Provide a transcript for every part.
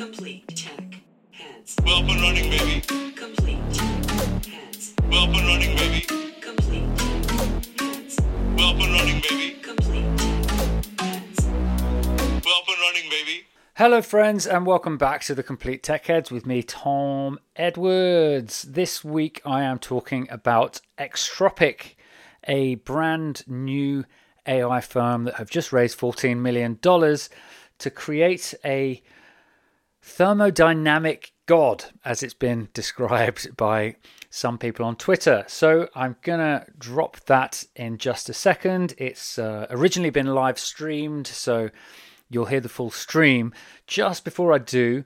Complete check. Heads. We're up and running, baby. Complete check. Heads. We're up and running, baby. Complete check. Heads. We're up and running, baby. Complete check. Heads. We're up and running, baby. Hello, friends, and welcome back to the Complete Tech Heads with me, Tom Edwards. This week I am talking about Extropic, a brand new AI firm that have just raised $14 million to create a thermodynamic god, as it's been described by some people on Twitter. So I'm gonna drop that in just a second. It's uh, originally been live streamed, so you'll hear the full stream. Just before I do,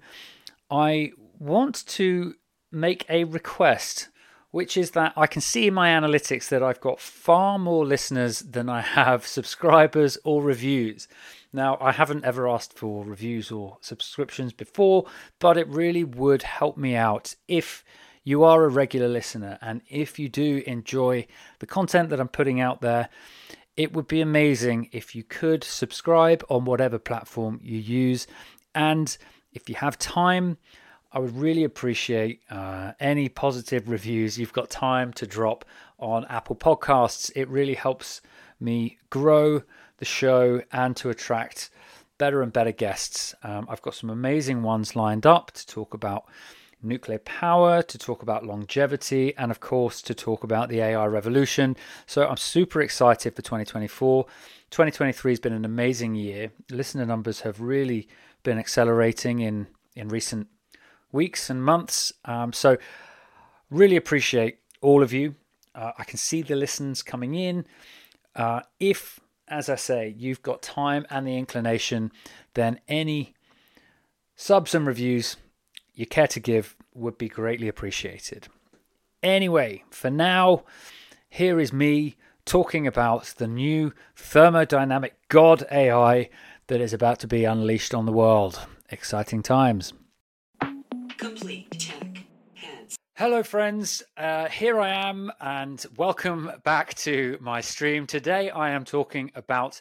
I want to make a request, which is that I can see in my analytics that I've got far more listeners than I have subscribers or reviews. Now, I haven't ever asked for reviews or subscriptions before, but it really would help me out if you are a regular listener and if you do enjoy the content that I'm putting out there. It would be amazing if you could subscribe on whatever platform you use. And if you have time, I would really appreciate uh, any positive reviews you've got time to drop on Apple Podcasts. It really helps me grow the show and to attract better and better guests. Um, I've got some amazing ones lined up to talk about nuclear power, to talk about longevity, and of course, to talk about the AI revolution. So I'm super excited for 2024. 2023 has been an amazing year. Listener numbers have really been accelerating in, in recent weeks and months. Um, so, really appreciate all of you. Uh, I can see the listens coming in. Uh, if, as I say, you've got time and the inclination, then any subs and reviews you care to give would be greatly appreciated. Anyway, for now, here is me talking about the new thermodynamic god AI that is about to be unleashed on the world. Exciting times. Complete. Hello, friends. Uh, here I am, and welcome back to my stream. Today, I am talking about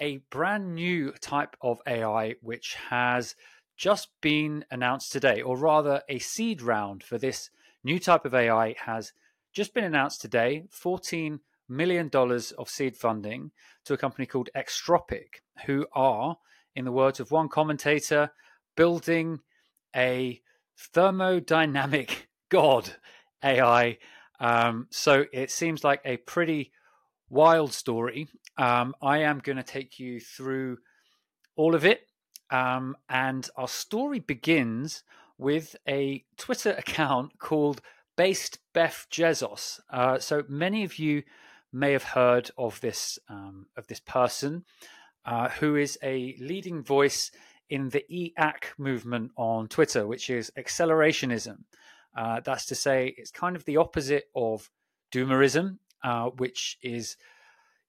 a brand new type of AI which has just been announced today, or rather, a seed round for this new type of AI has just been announced today $14 million of seed funding to a company called Extropic, who are, in the words of one commentator, building a thermodynamic god AI. Um, so it seems like a pretty wild story. Um, I am going to take you through all of it. Um, and our story begins with a Twitter account called Based Beth Jezos. Uh, so many of you may have heard of this um, of this person, uh, who is a leading voice in the EAC movement on Twitter, which is accelerationism. Uh, that's to say, it's kind of the opposite of doomerism, uh, which is,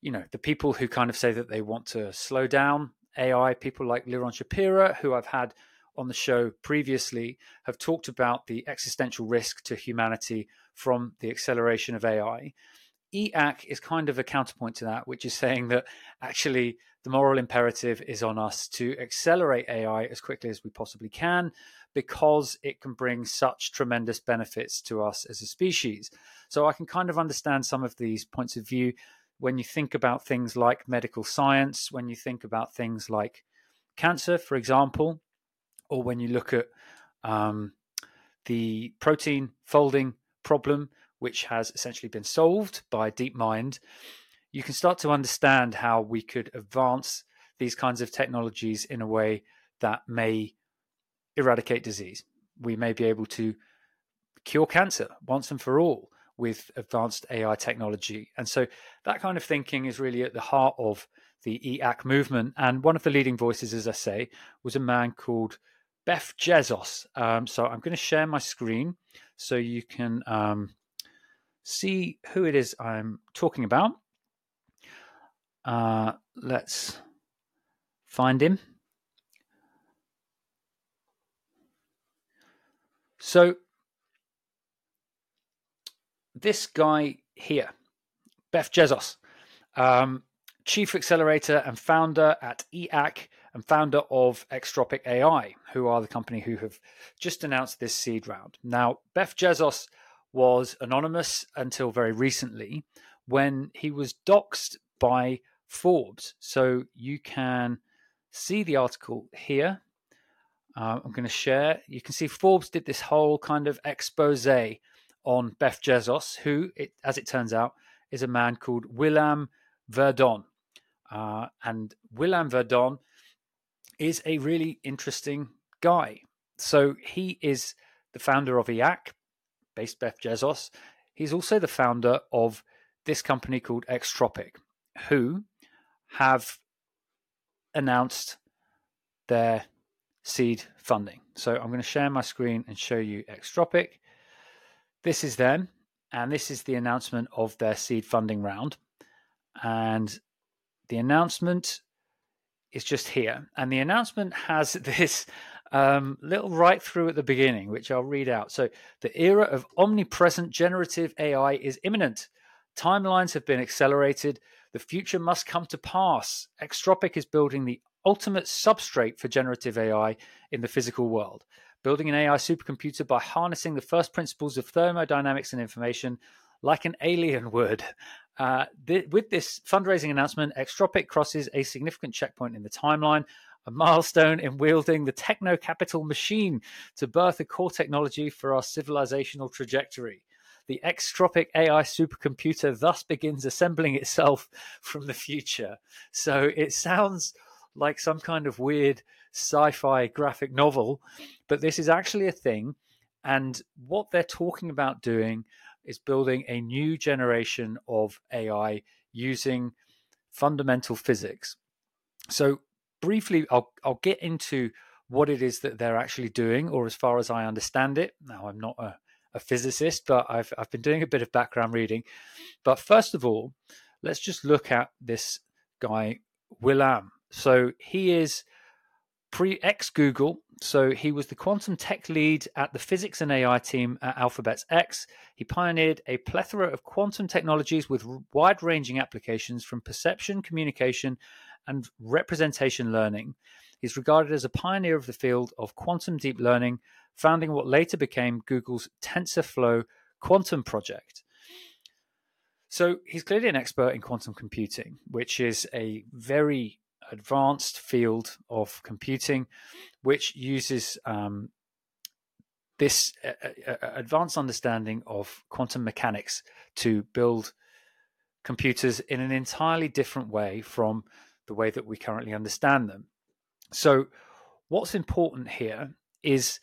you know, the people who kind of say that they want to slow down AI. People like Liron Shapira, who I've had on the show previously, have talked about the existential risk to humanity from the acceleration of AI. EAC is kind of a counterpoint to that, which is saying that actually the moral imperative is on us to accelerate AI as quickly as we possibly can because it can bring such tremendous benefits to us as a species. So I can kind of understand some of these points of view when you think about things like medical science, when you think about things like cancer, for example, or when you look at um, the protein folding problem which has essentially been solved by DeepMind, you can start to understand how we could advance these kinds of technologies in a way that may eradicate disease. We may be able to cure cancer once and for all with advanced AI technology. And so that kind of thinking is really at the heart of the EAC movement. And one of the leading voices, as I say, was a man called Beth Jezos. Um, so I'm going to share my screen so you can um, see who it is I'm talking about. Uh, let's find him. So, this guy here, Beth Jezos, um, Chief Accelerator and founder at EAC, and founder of Extropic AI, who are the company who have just announced this seed round. Now, Beth Jezos was anonymous until very recently when he was doxxed by Forbes. So you can see the article here. Uh, I'm going to share. You can see Forbes did this whole kind of expose on Beth Jezos, who, it, as it turns out, is a man called Willam Verdon. Uh, and Willam Verdon is a really interesting guy. So he is the founder of EAC, based Beth Jezos. He's also the founder of this company called Extropic, who have announced their seed funding. So I'm going to share my screen and show you Extropic. This is them, and this is the announcement of their seed funding round. And the announcement is just here. And the announcement has this um, little right through at the beginning, which I'll read out. So, the era of omnipresent generative AI is imminent. Timelines have been accelerated. The future must come to pass. Extropic is building the ultimate substrate for generative AI in the physical world, building an AI supercomputer by harnessing the first principles of thermodynamics and information like an alien would. Uh, th- with this fundraising announcement, Extropic crosses a significant checkpoint in the timeline, a milestone in wielding the techno capital machine to birth a core technology for our civilizational trajectory. The Extropic AI supercomputer thus begins assembling itself from the future. So it sounds like some kind of weird sci fi graphic novel, but this is actually a thing. And what they're talking about doing is building a new generation of AI using fundamental physics. So, briefly, I'll, I'll get into what it is that they're actually doing, or as far as I understand it. Now, I'm not a, a physicist, but I've, I've been doing a bit of background reading. But first of all, let's just look at this guy, Willam. So, he is pre ex Google. So he was the quantum tech lead at the physics and AI team at Alphabet's X. He pioneered a plethora of quantum technologies with wide ranging applications from perception, communication, and representation learning. He's regarded as a pioneer of the field of quantum deep learning, founding what later became Google's TensorFlow quantum project. So he's clearly an expert in quantum computing, which is a very advanced field of computing, which uses um, this uh, uh, uh, advanced understanding of quantum mechanics to build computers in an entirely different way from the way that we currently understand them. So, what's important here is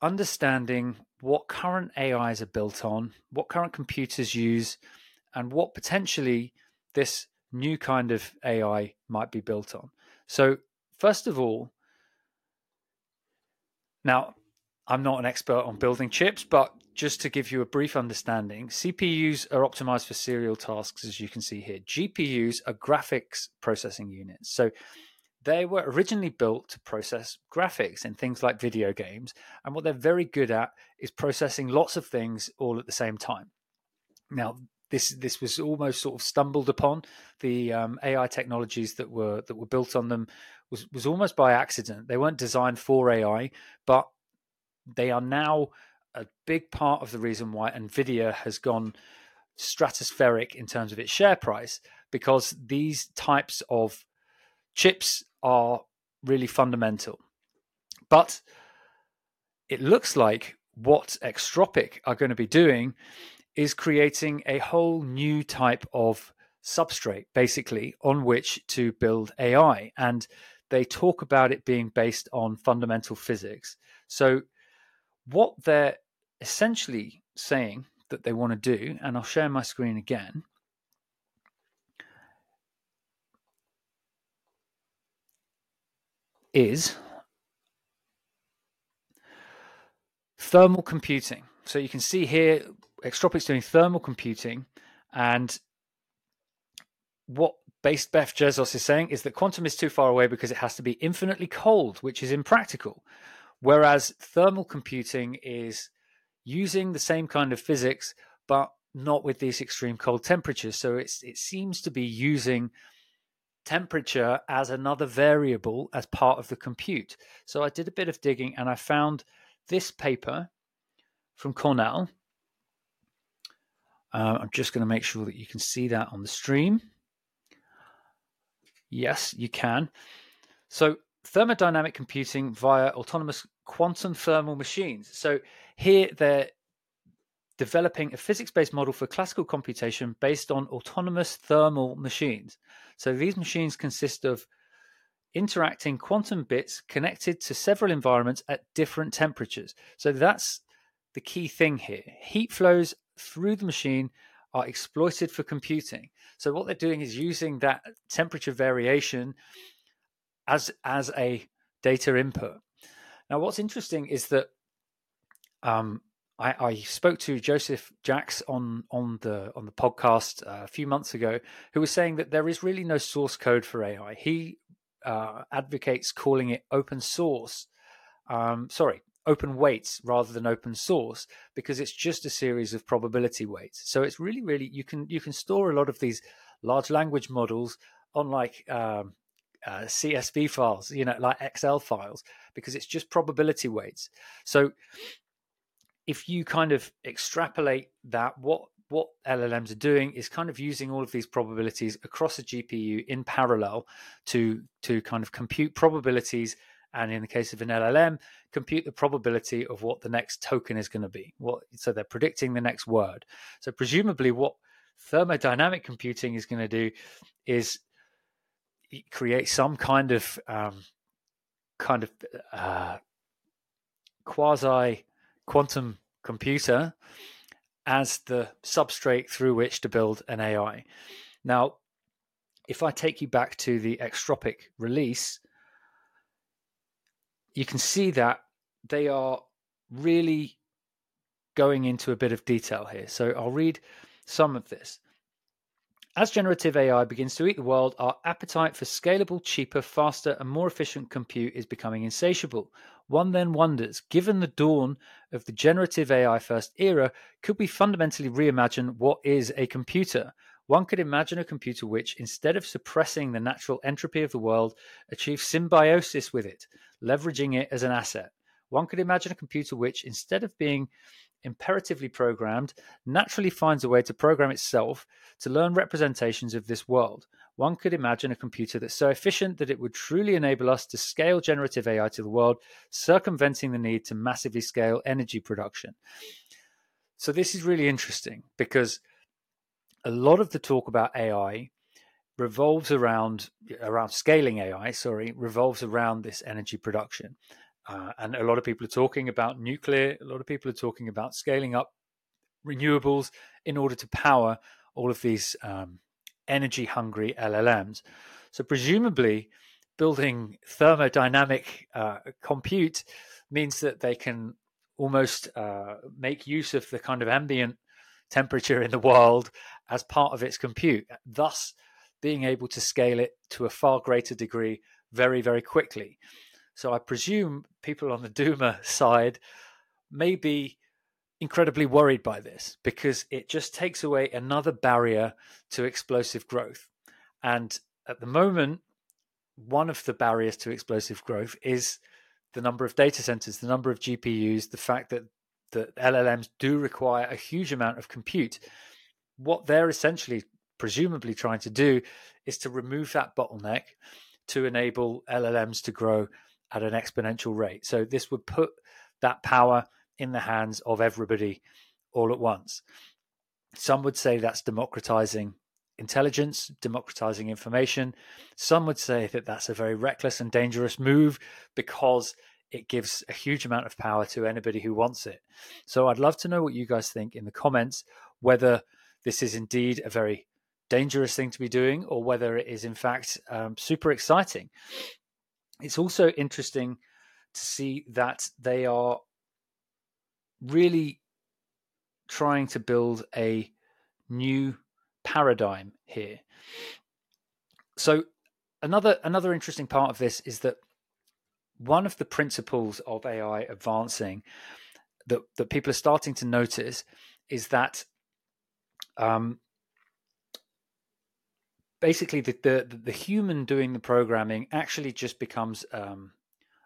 understanding what current AIs are built on, what current computers use, and what potentially this new kind of AI might be built on. So, first of all, now I'm not an expert on building chips, but just to give you a brief understanding, CPUs are optimized for serial tasks, as you can see here. GPUs are graphics processing units. So, they were originally built to process graphics in things like video games. And what they're very good at is processing lots of things all at the same time. Now, this this was almost sort of stumbled upon. The um, AI technologies that were that were built on them was was almost by accident. They weren't designed for AI, but they are now a big part of the reason why Nvidia has gone stratospheric in terms of its share price because these types of chips are really fundamental. But it looks like what Extropic are going to be doing is creating a whole new type of substrate, basically, on which to build AI. And they talk about it being based on fundamental physics. So, what they're essentially saying that they want to do, and I'll share my screen again. Is thermal computing. So you can see here Extropic's doing thermal computing, and what based Beth Jezos is saying is that quantum is too far away because it has to be infinitely cold, which is impractical. Whereas thermal computing is using the same kind of physics, but not with these extreme cold temperatures. So it's it seems to be using temperature as another variable as part of the compute. So I did a bit of digging and I found this paper from Cornell. Uh, I'm just going to make sure that you can see that on the stream. Yes, you can. So, thermodynamic computing via autonomous quantum thermal machines. So, here they're developing a physics based model for classical computation based on autonomous thermal machines. So, these machines consist of interacting quantum bits connected to several environments at different temperatures. So, that's the key thing here. Heat flows through the machine are exploited for computing. So what they're doing is using that temperature variation as as a data input. Now, what's interesting is that um, I, I, spoke to Joseph Jacks on on the on the podcast uh, a few months ago, who was saying that there is really no source code for AI. He uh, advocates calling it open source. Um, sorry, open weights rather than open source because it's just a series of probability weights. So it's really, really you can you can store a lot of these large language models on like um, uh, CSV files, you know, like Excel files, because it's just probability weights. So if you kind of extrapolate that, what what LLMs are doing is kind of using all of these probabilities across a GPU in parallel to to kind of compute probabilities and in the case of an LLM, compute the probability of what the next token is going to be. What so they're predicting the next word. So presumably, what thermodynamic computing is going to do is create some kind of um, kind of uh, quasi quantum computer as the substrate through which to build an AI. Now, if I take you back to the Extropic release, you can see that they are really going into a bit of detail here. So I'll read some of this. As generative AI begins to eat the world, our appetite for scalable, cheaper, faster, and more efficient compute is becoming insatiable. One then wonders given the dawn of the generative AI first era, could we fundamentally reimagine what is a computer? One could imagine a computer which, instead of suppressing the natural entropy of the world, achieves symbiosis with it, leveraging it as an asset. One could imagine a computer which, instead of being imperatively programmed, naturally finds a way to program itself to learn representations of this world. One could imagine a computer that's so efficient that it would truly enable us to scale generative AI to the world, circumventing the need to massively scale energy production. So, this is really interesting because a lot of the talk about AI revolves around around scaling AI. Sorry, revolves around this energy production, uh, and a lot of people are talking about nuclear. A lot of people are talking about scaling up renewables in order to power all of these um, energy hungry LLMs. So presumably, building thermodynamic uh, compute means that they can almost uh, make use of the kind of ambient temperature in the world as part of its compute, thus being able to scale it to a far greater degree very, very quickly. So I presume people on the doomer side may be incredibly worried by this because it just takes away another barrier to explosive growth. And at the moment, one of the barriers to explosive growth is the number of data centers, the number of GPUs, the fact that the LLMs do require a huge amount of compute what they're essentially presumably trying to do is to remove that bottleneck to enable LLMs to grow at an exponential rate. So this would put that power in the hands of everybody all at once. Some would say that's democratizing intelligence, democratizing information. Some would say that that's a very reckless and dangerous move because it gives a huge amount of power to anybody who wants it. So I'd love to know what you guys think in the comments, whether this is indeed a very dangerous thing to be doing or whether it is in fact um, super exciting. It's also interesting to see that they are really trying to build a new paradigm here. So another another interesting part of this is that one of the principles of AI advancing that that people are starting to notice is that um, basically the, the the human doing the programming actually just becomes um,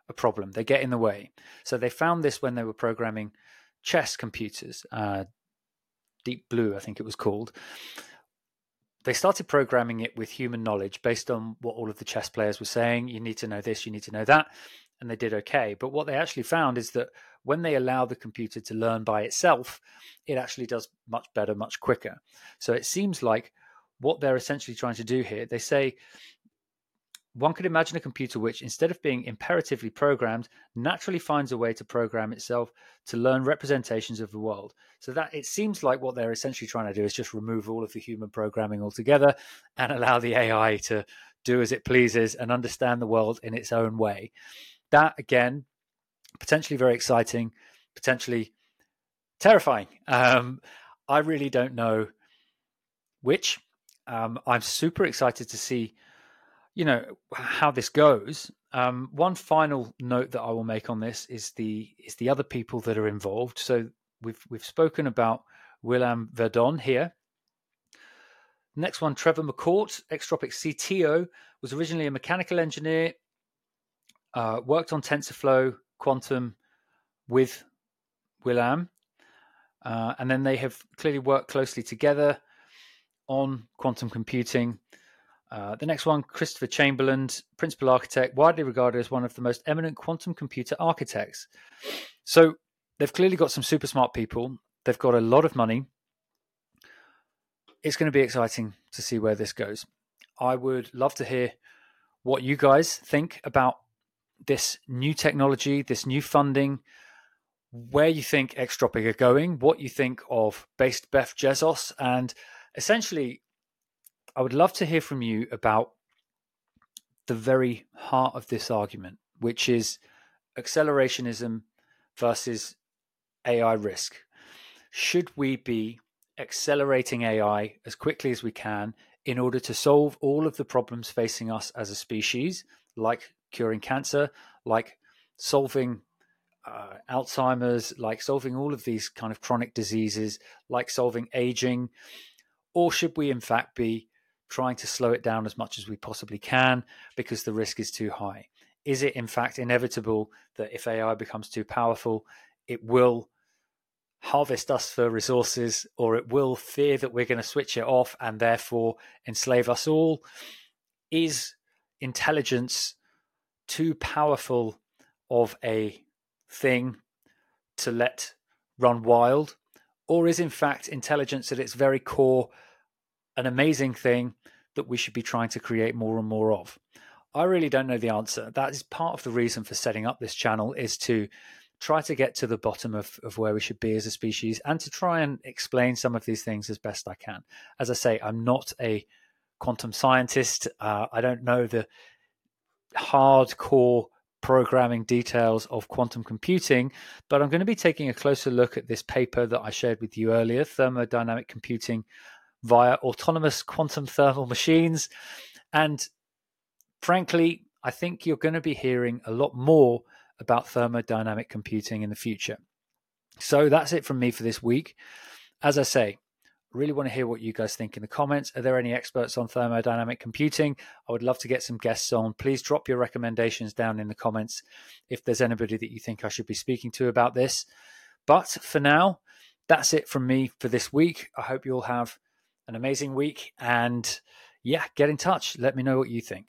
a problem. They get in the way. So they found this when they were programming chess computers, uh, Deep Blue, I think it was called. They started programming it with human knowledge based on what all of the chess players were saying. You need to know this, you need to know that. And they did okay. But what they actually found is that when they allow the computer to learn by itself, it actually does much better, much quicker. So it seems like what they're essentially trying to do here, they say one could imagine a computer which, instead of being imperatively programmed, naturally finds a way to program itself to learn representations of the world. So that it seems like what they're essentially trying to do is just remove all of the human programming altogether and allow the AI to do as it pleases and understand the world in its own way. That again, potentially very exciting, potentially terrifying. Um, I really don't know which. Um, I'm super excited to see you know how this goes. Um, one final note that I will make on this is the is the other people that are involved. So we've we've spoken about Willem Verdon here. Next one, Trevor McCourt, Extropic CTO, was originally a mechanical engineer, uh, worked on TensorFlow Quantum with Willem, uh, and then they have clearly worked closely together on quantum computing. Uh, the next one, Christopher Chamberland, principal architect, widely regarded as one of the most eminent quantum computer architects. So they've clearly got some super smart people. They've got a lot of money. It's going to be exciting to see where this goes. I would love to hear what you guys think about this new technology, this new funding, where you think Extropic are going, what you think of based Beth Jezos, and essentially I would love to hear from you about the very heart of this argument, which is accelerationism versus AI risk. Should we be accelerating AI as quickly as we can in order to solve all of the problems facing us as a species, like curing cancer, like solving uh, Alzheimer's, like solving all of these kind of chronic diseases, like solving aging? Or should we, in fact, be trying to slow it down as much as we possibly can because the risk is too high? Is it in fact inevitable that if AI becomes too powerful, it will harvest us for resources or it will fear that we're going to switch it off and therefore enslave us all? Is intelligence too powerful of a thing to let run wild? Or is in fact intelligence at its very core an amazing thing that we should be trying to create more and more of? I really don't know the answer. That is part of the reason for setting up this channel is to try to get to the bottom of, of where we should be as a species and to try and explain some of these things as best I can. As I say, I'm not a quantum scientist. Uh, I don't know the hardcore programming details of quantum computing, but I'm going to be taking a closer look at this paper that I shared with you earlier, thermodynamic computing via autonomous quantum thermal machines. And frankly, I think you're going to be hearing a lot more about thermodynamic computing in the future. So that's it from me for this week. As I say, really want to hear what you guys think in the comments. Are there any experts on thermodynamic computing? I would love to get some guests on. Please drop your recommendations down in the comments if there's anybody that you think I should be speaking to about this. But for now, that's it from me for this week. I hope you all have an amazing week. And yeah, get in touch. Let me know what you think.